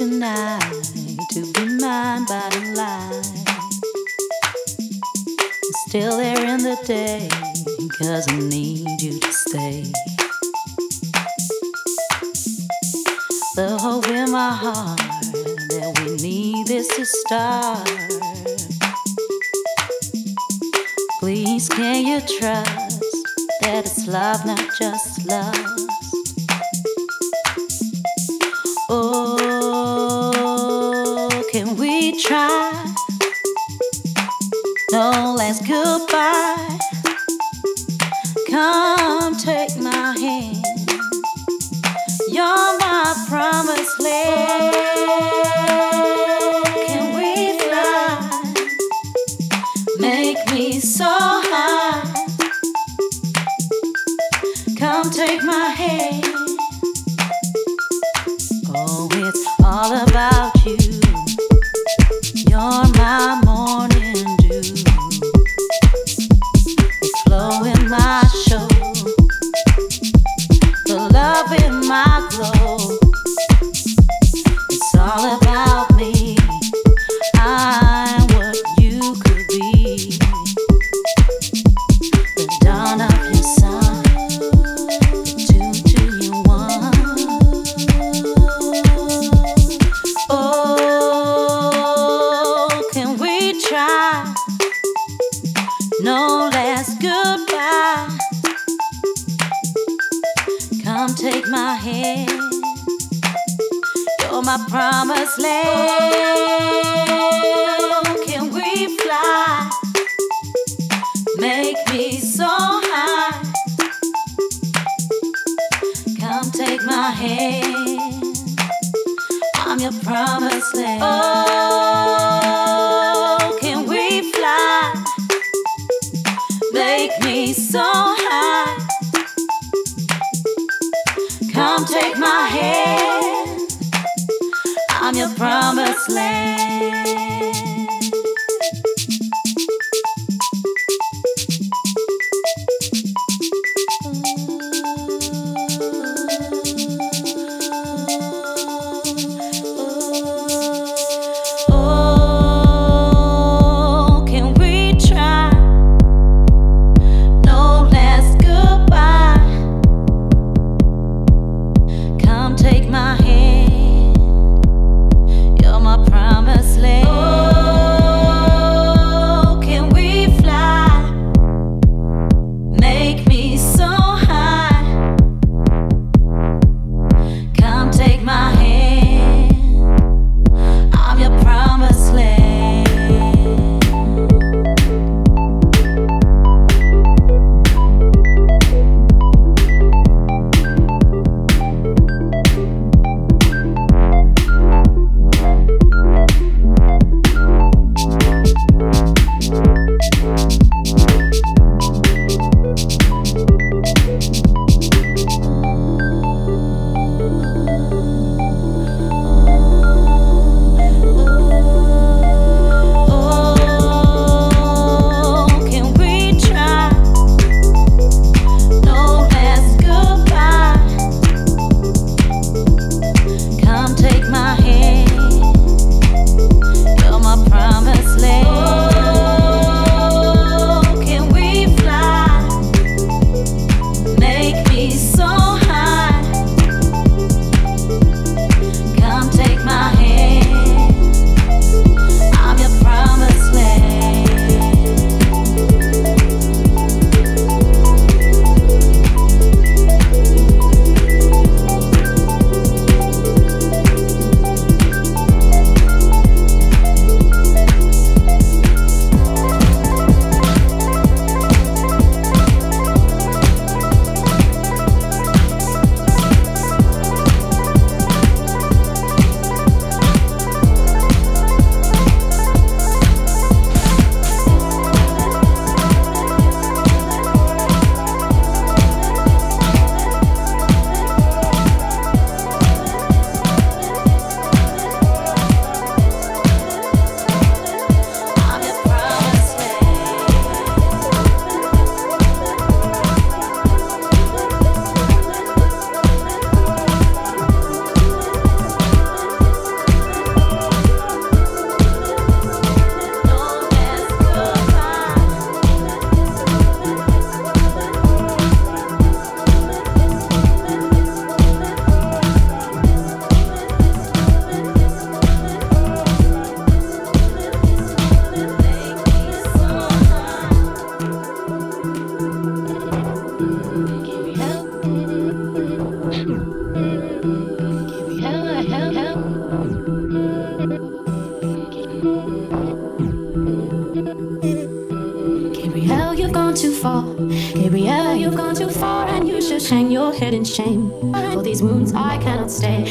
tonight to be mine by the light. Still there in the day, cause I need you to stay. The hope in my heart that we need this to start. Please, can you trust that it's love, not just love? try. No.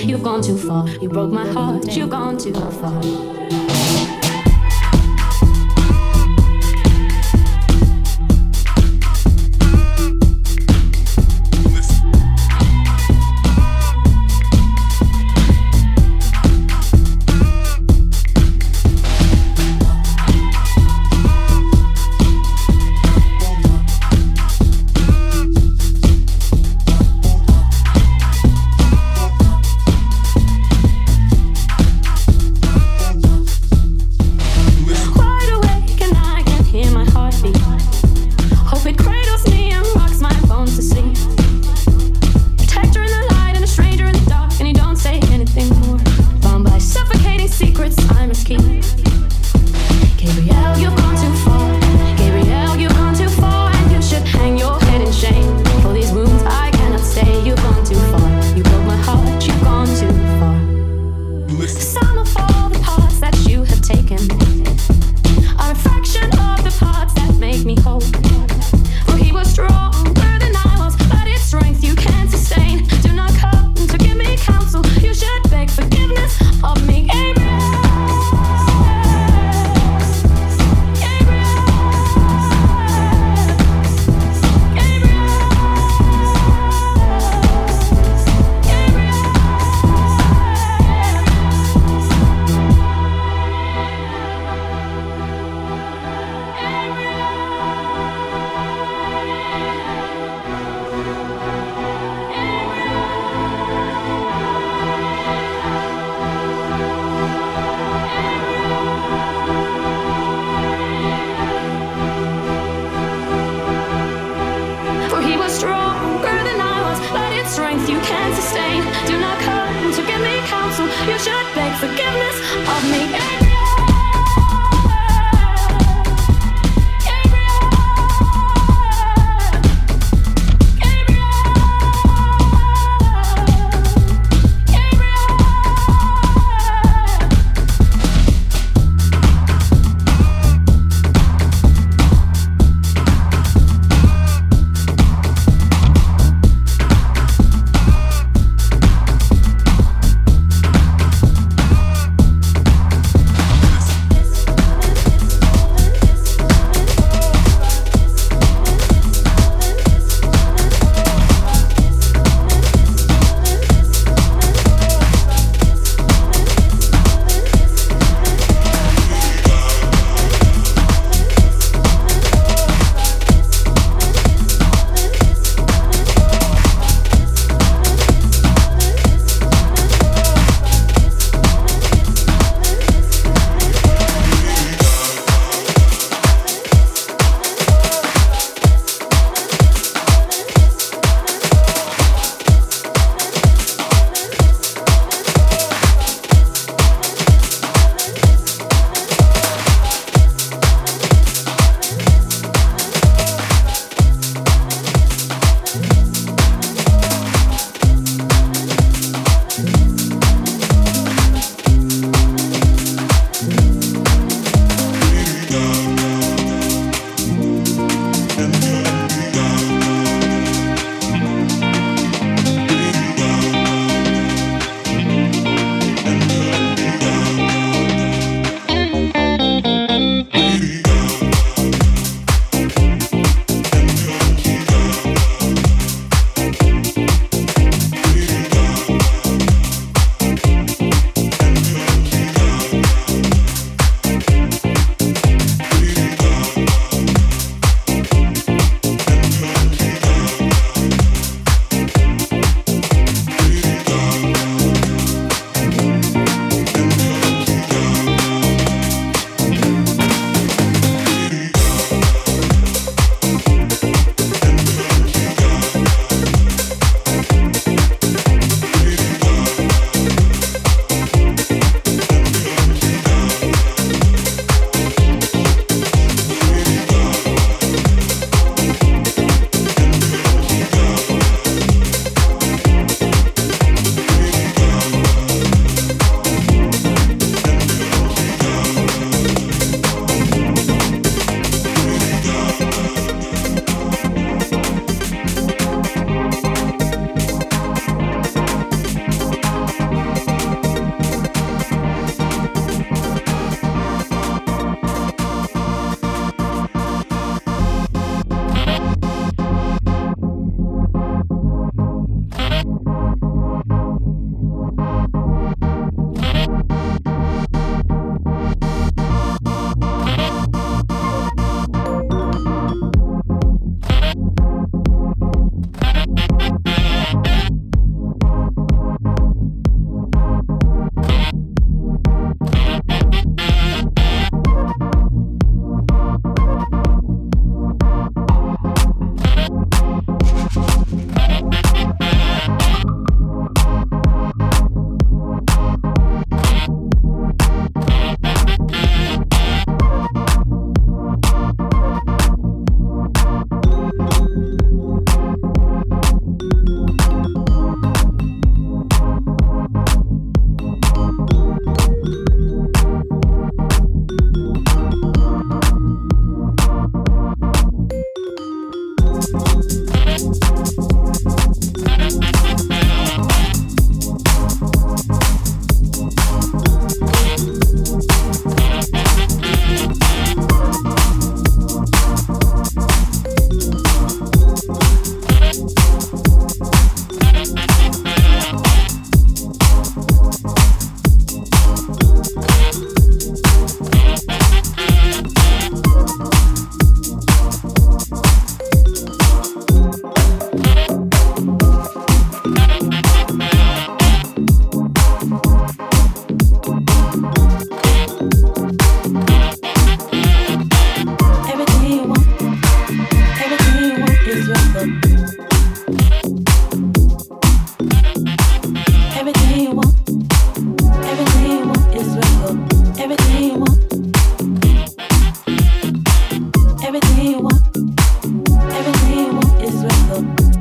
You've gone too far. You broke my heart. You've gone too far.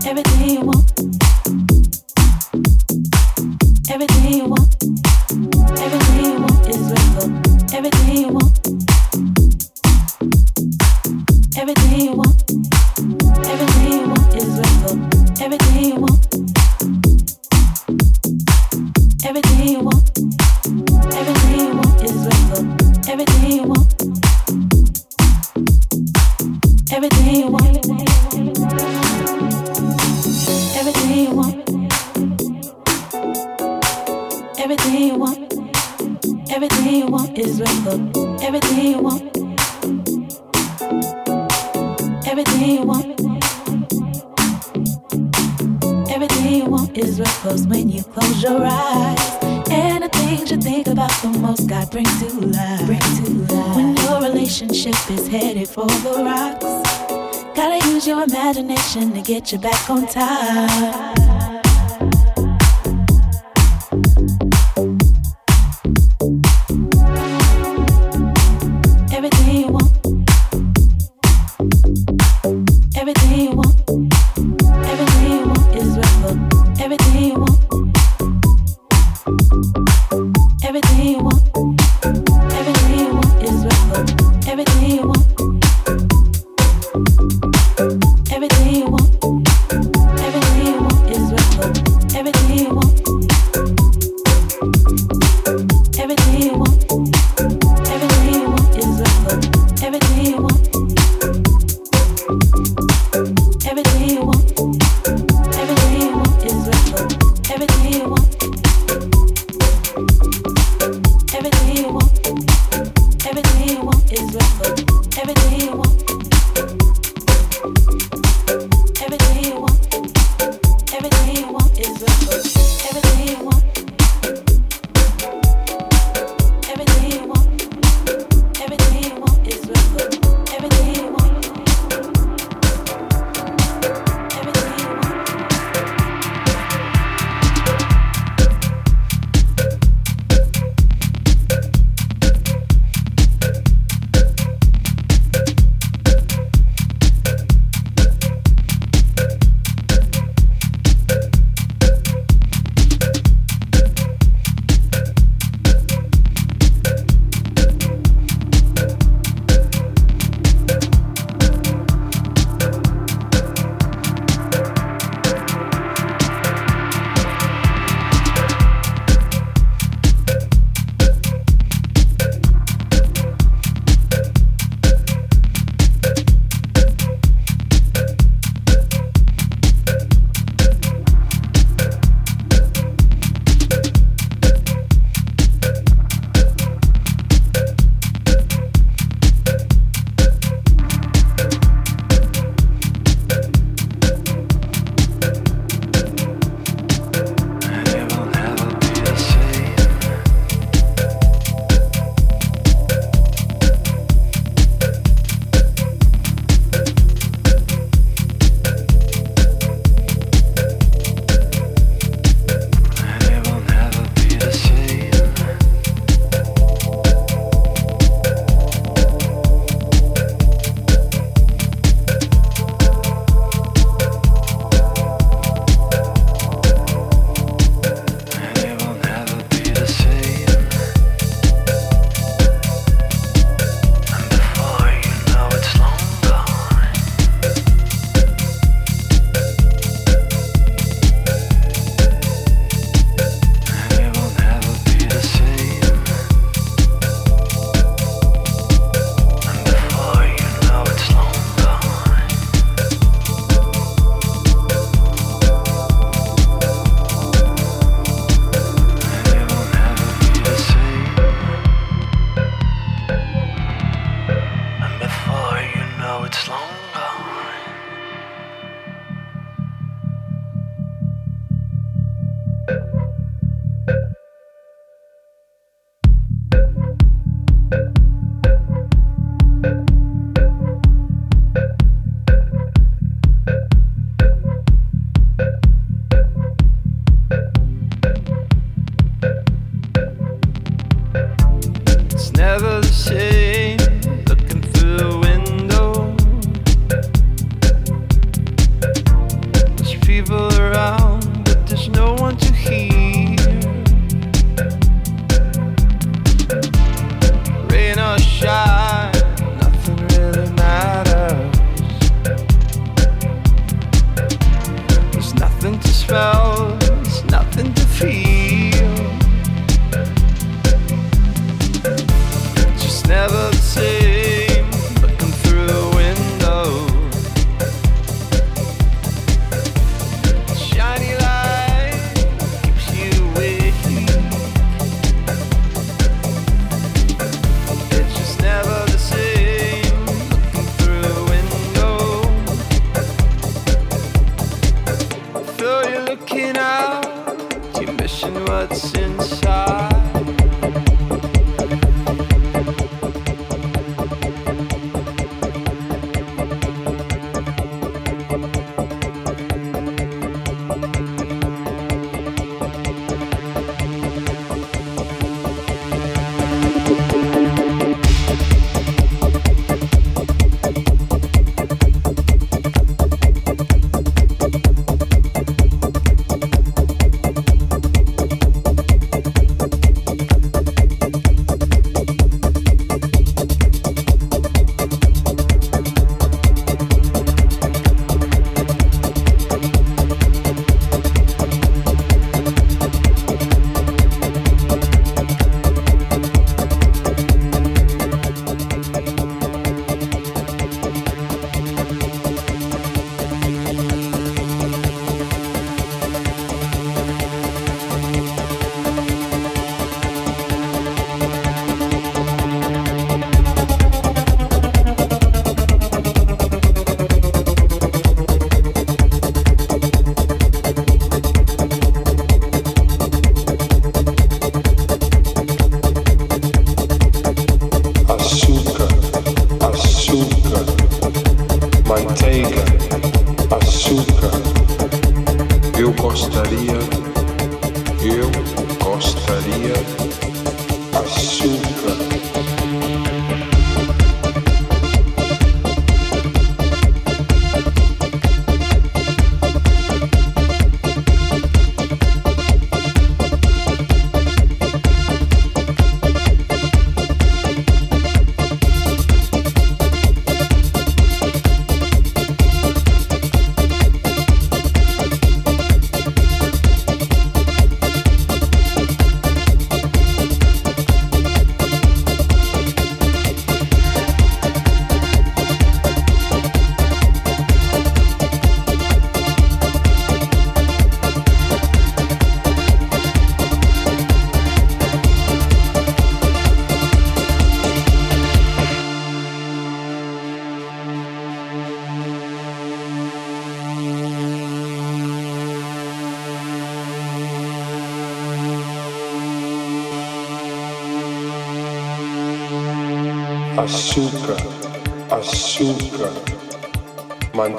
everything get you back on time.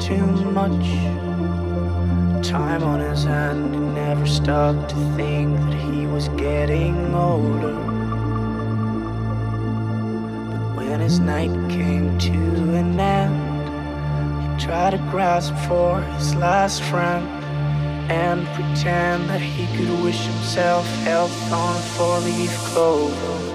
too much time on his hand. He never stopped to think that he was getting older. But when his night came to an end, he tried to grasp for his last friend and pretend that he could wish himself health on a four leaf clover.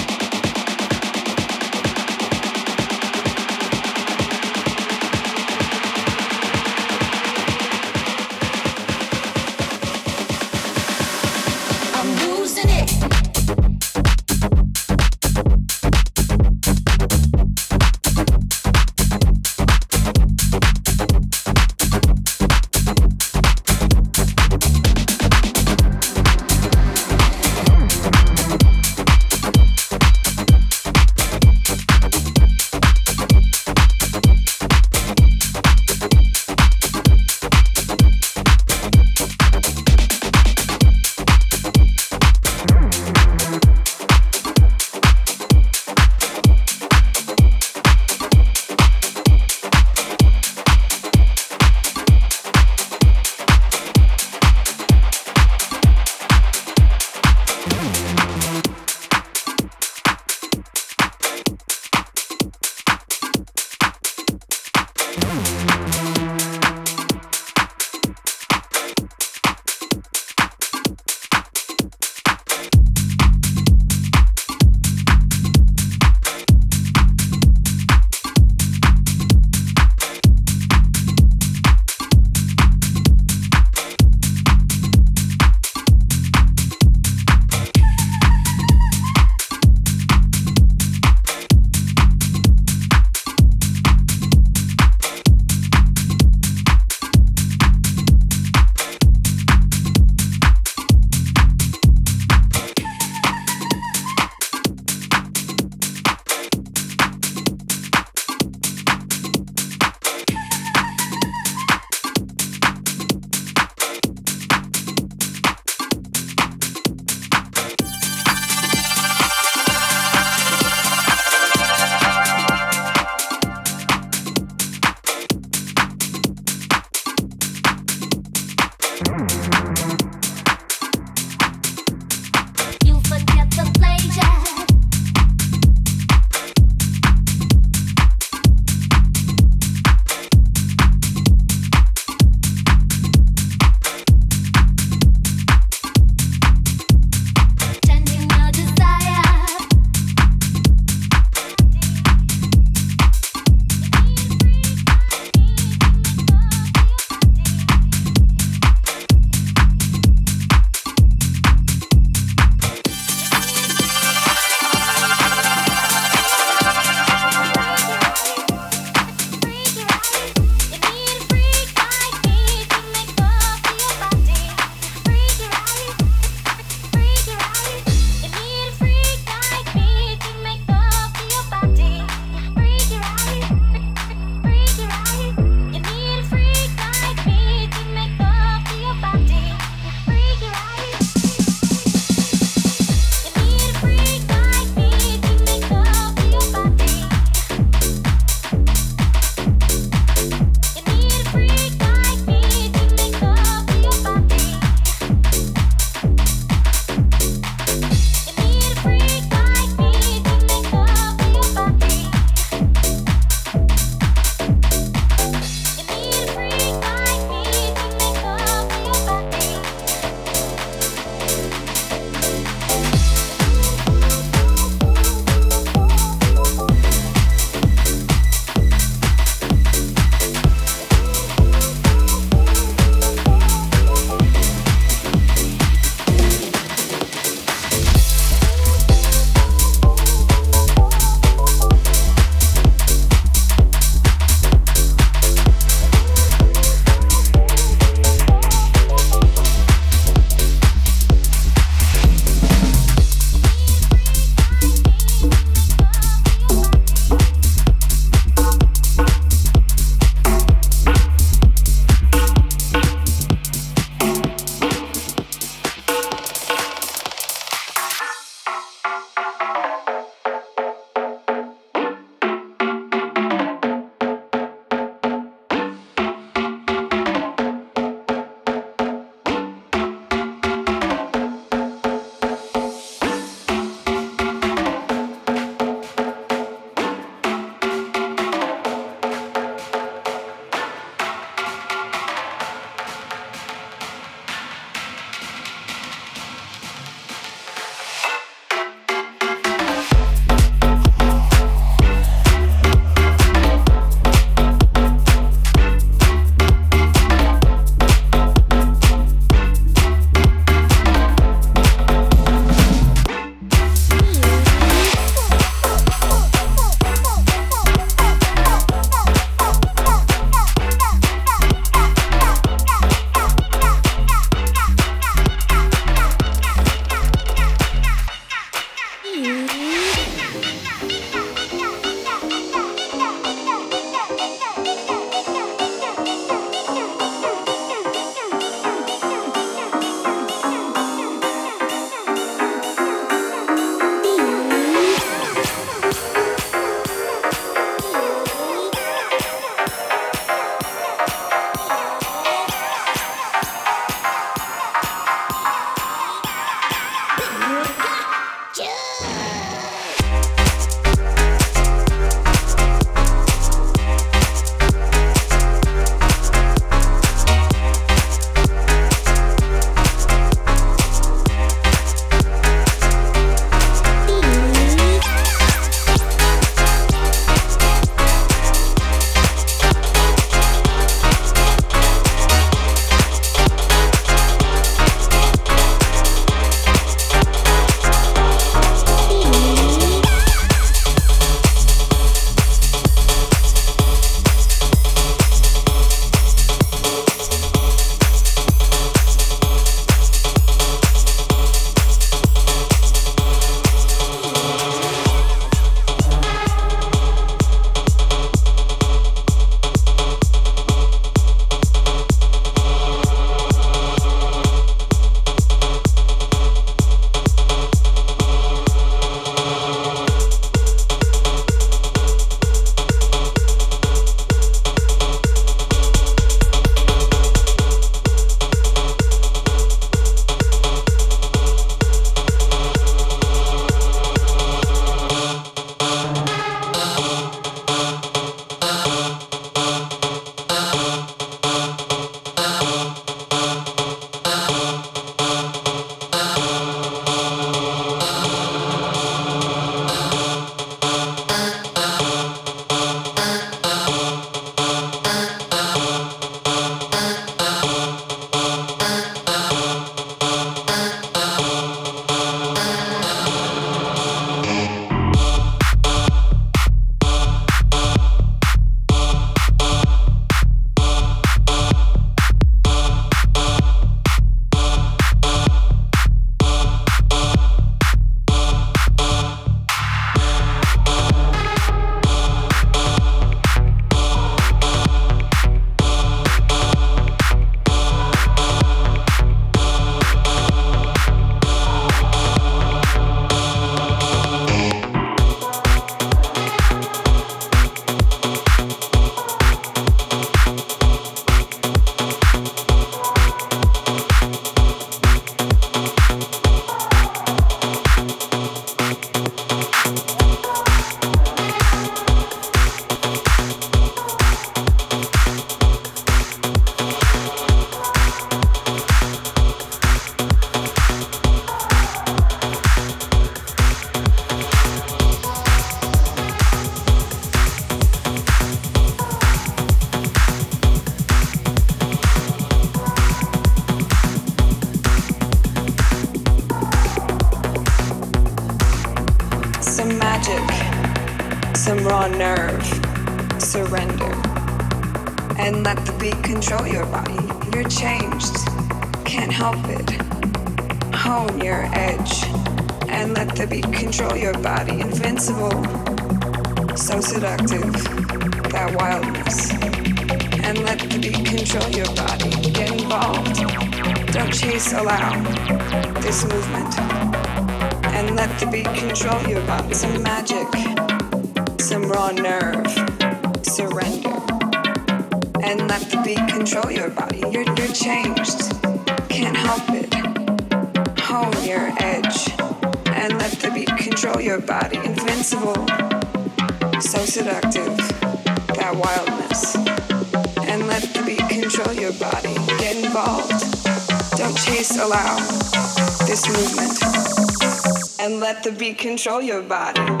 Control your body.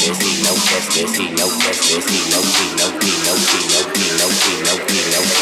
He no list. He no guest list. He no he no he no he no he no he no he no he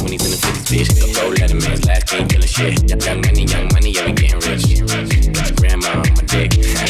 20s in the 50s, bitch. The gold letter man's last king killing shit. Young money, young money, yeah, we getting rich. Grandma on my dick.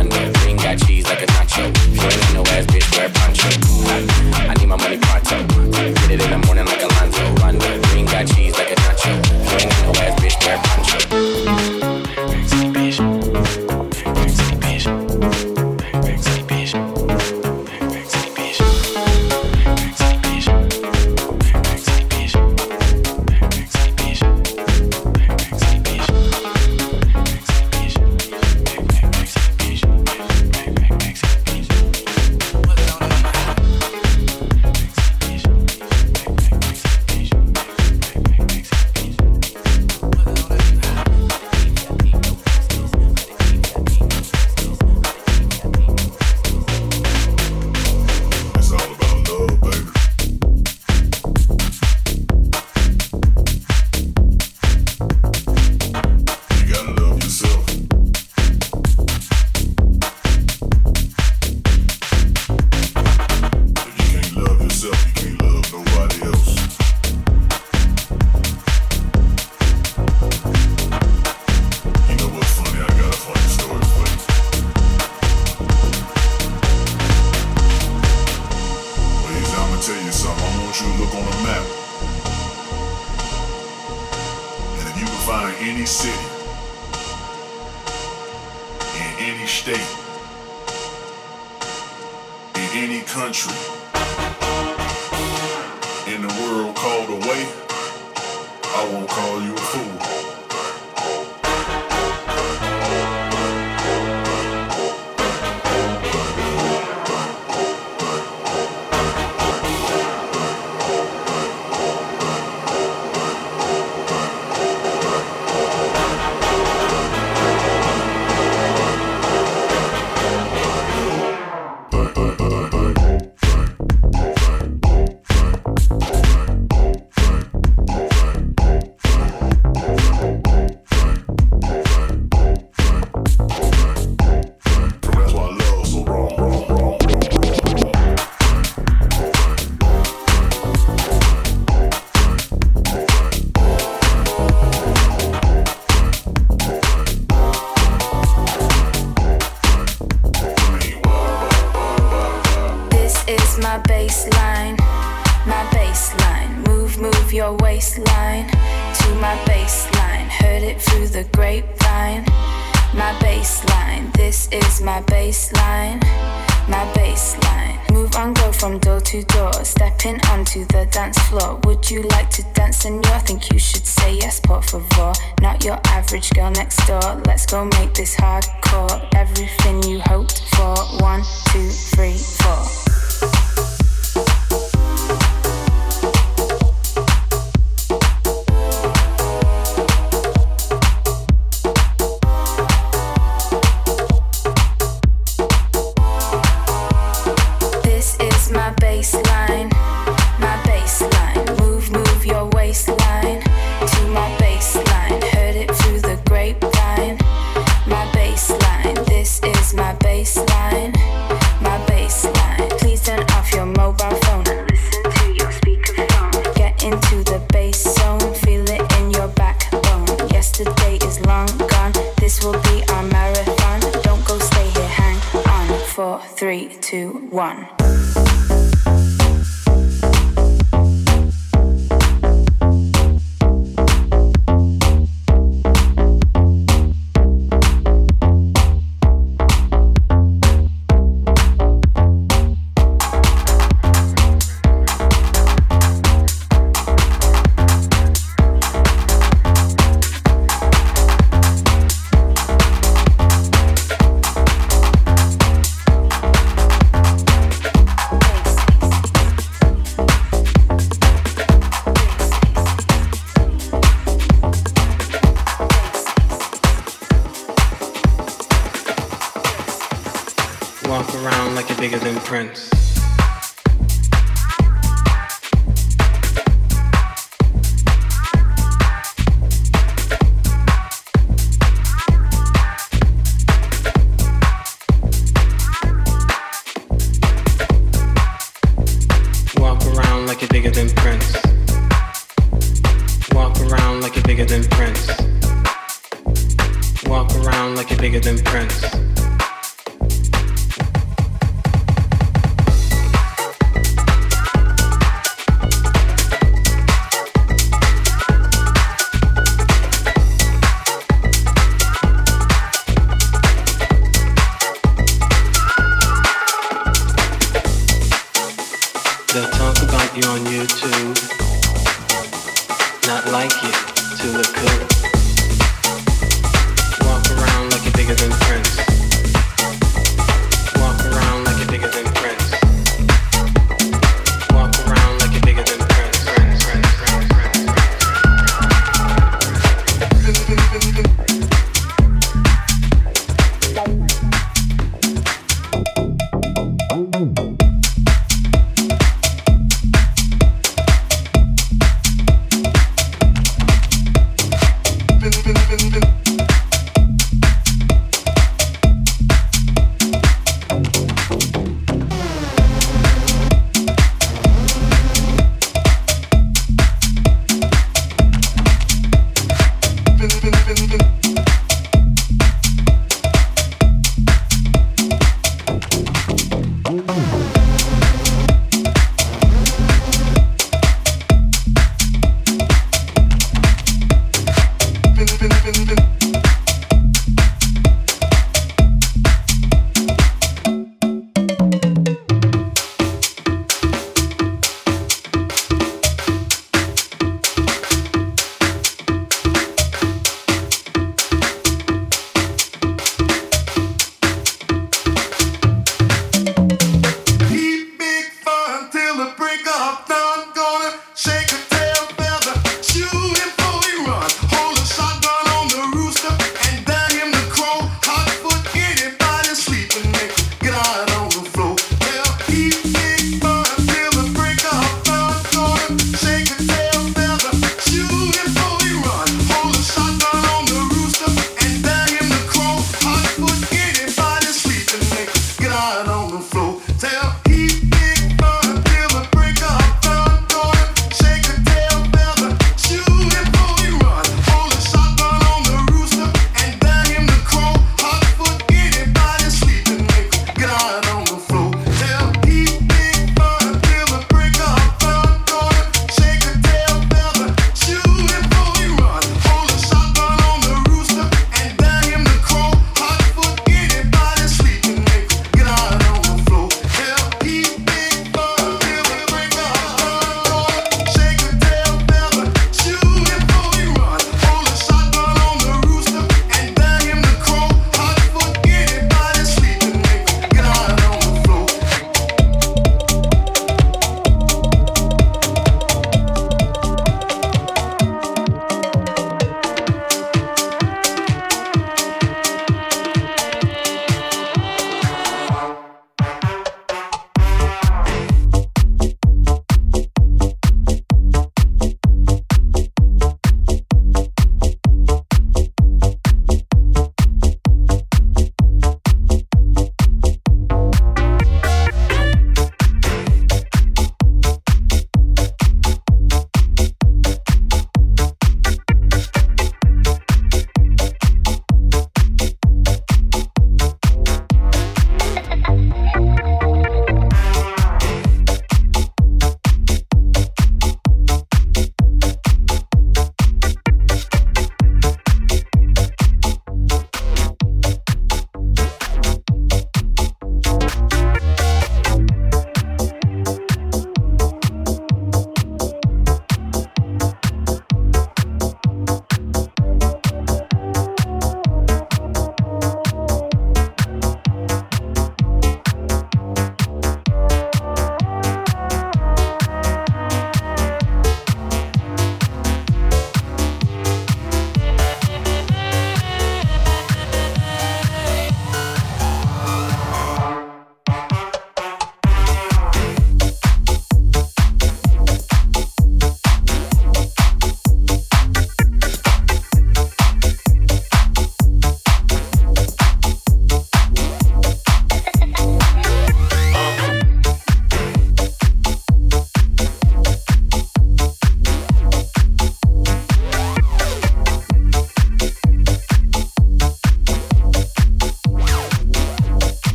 Rondo. Green got cheese like a nacho. If you ain't no ass bitch, wear poncho. I need my money pronto. Get it in the morning like Alonzo. Rondo. Green got cheese like a nacho. If you ain't no ass bitch, wear poncho.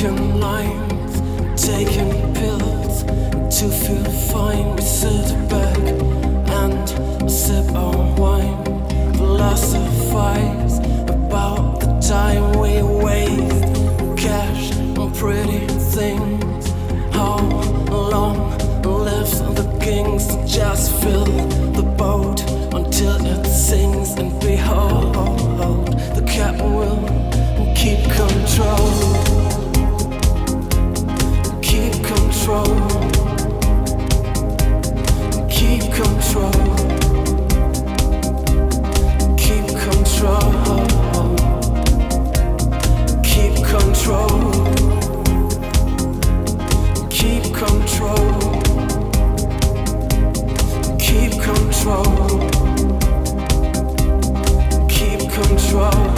broken lines, taking pills to feel fine. We sit back and sip our wine, philosophize about the time we waste. Cash on pretty things. How long lives the kings? Just fill the boat until it sinks, and behold, the captain will keep control. Keep control. Keep control. Keep control. Keep control. Keep control. Keep control.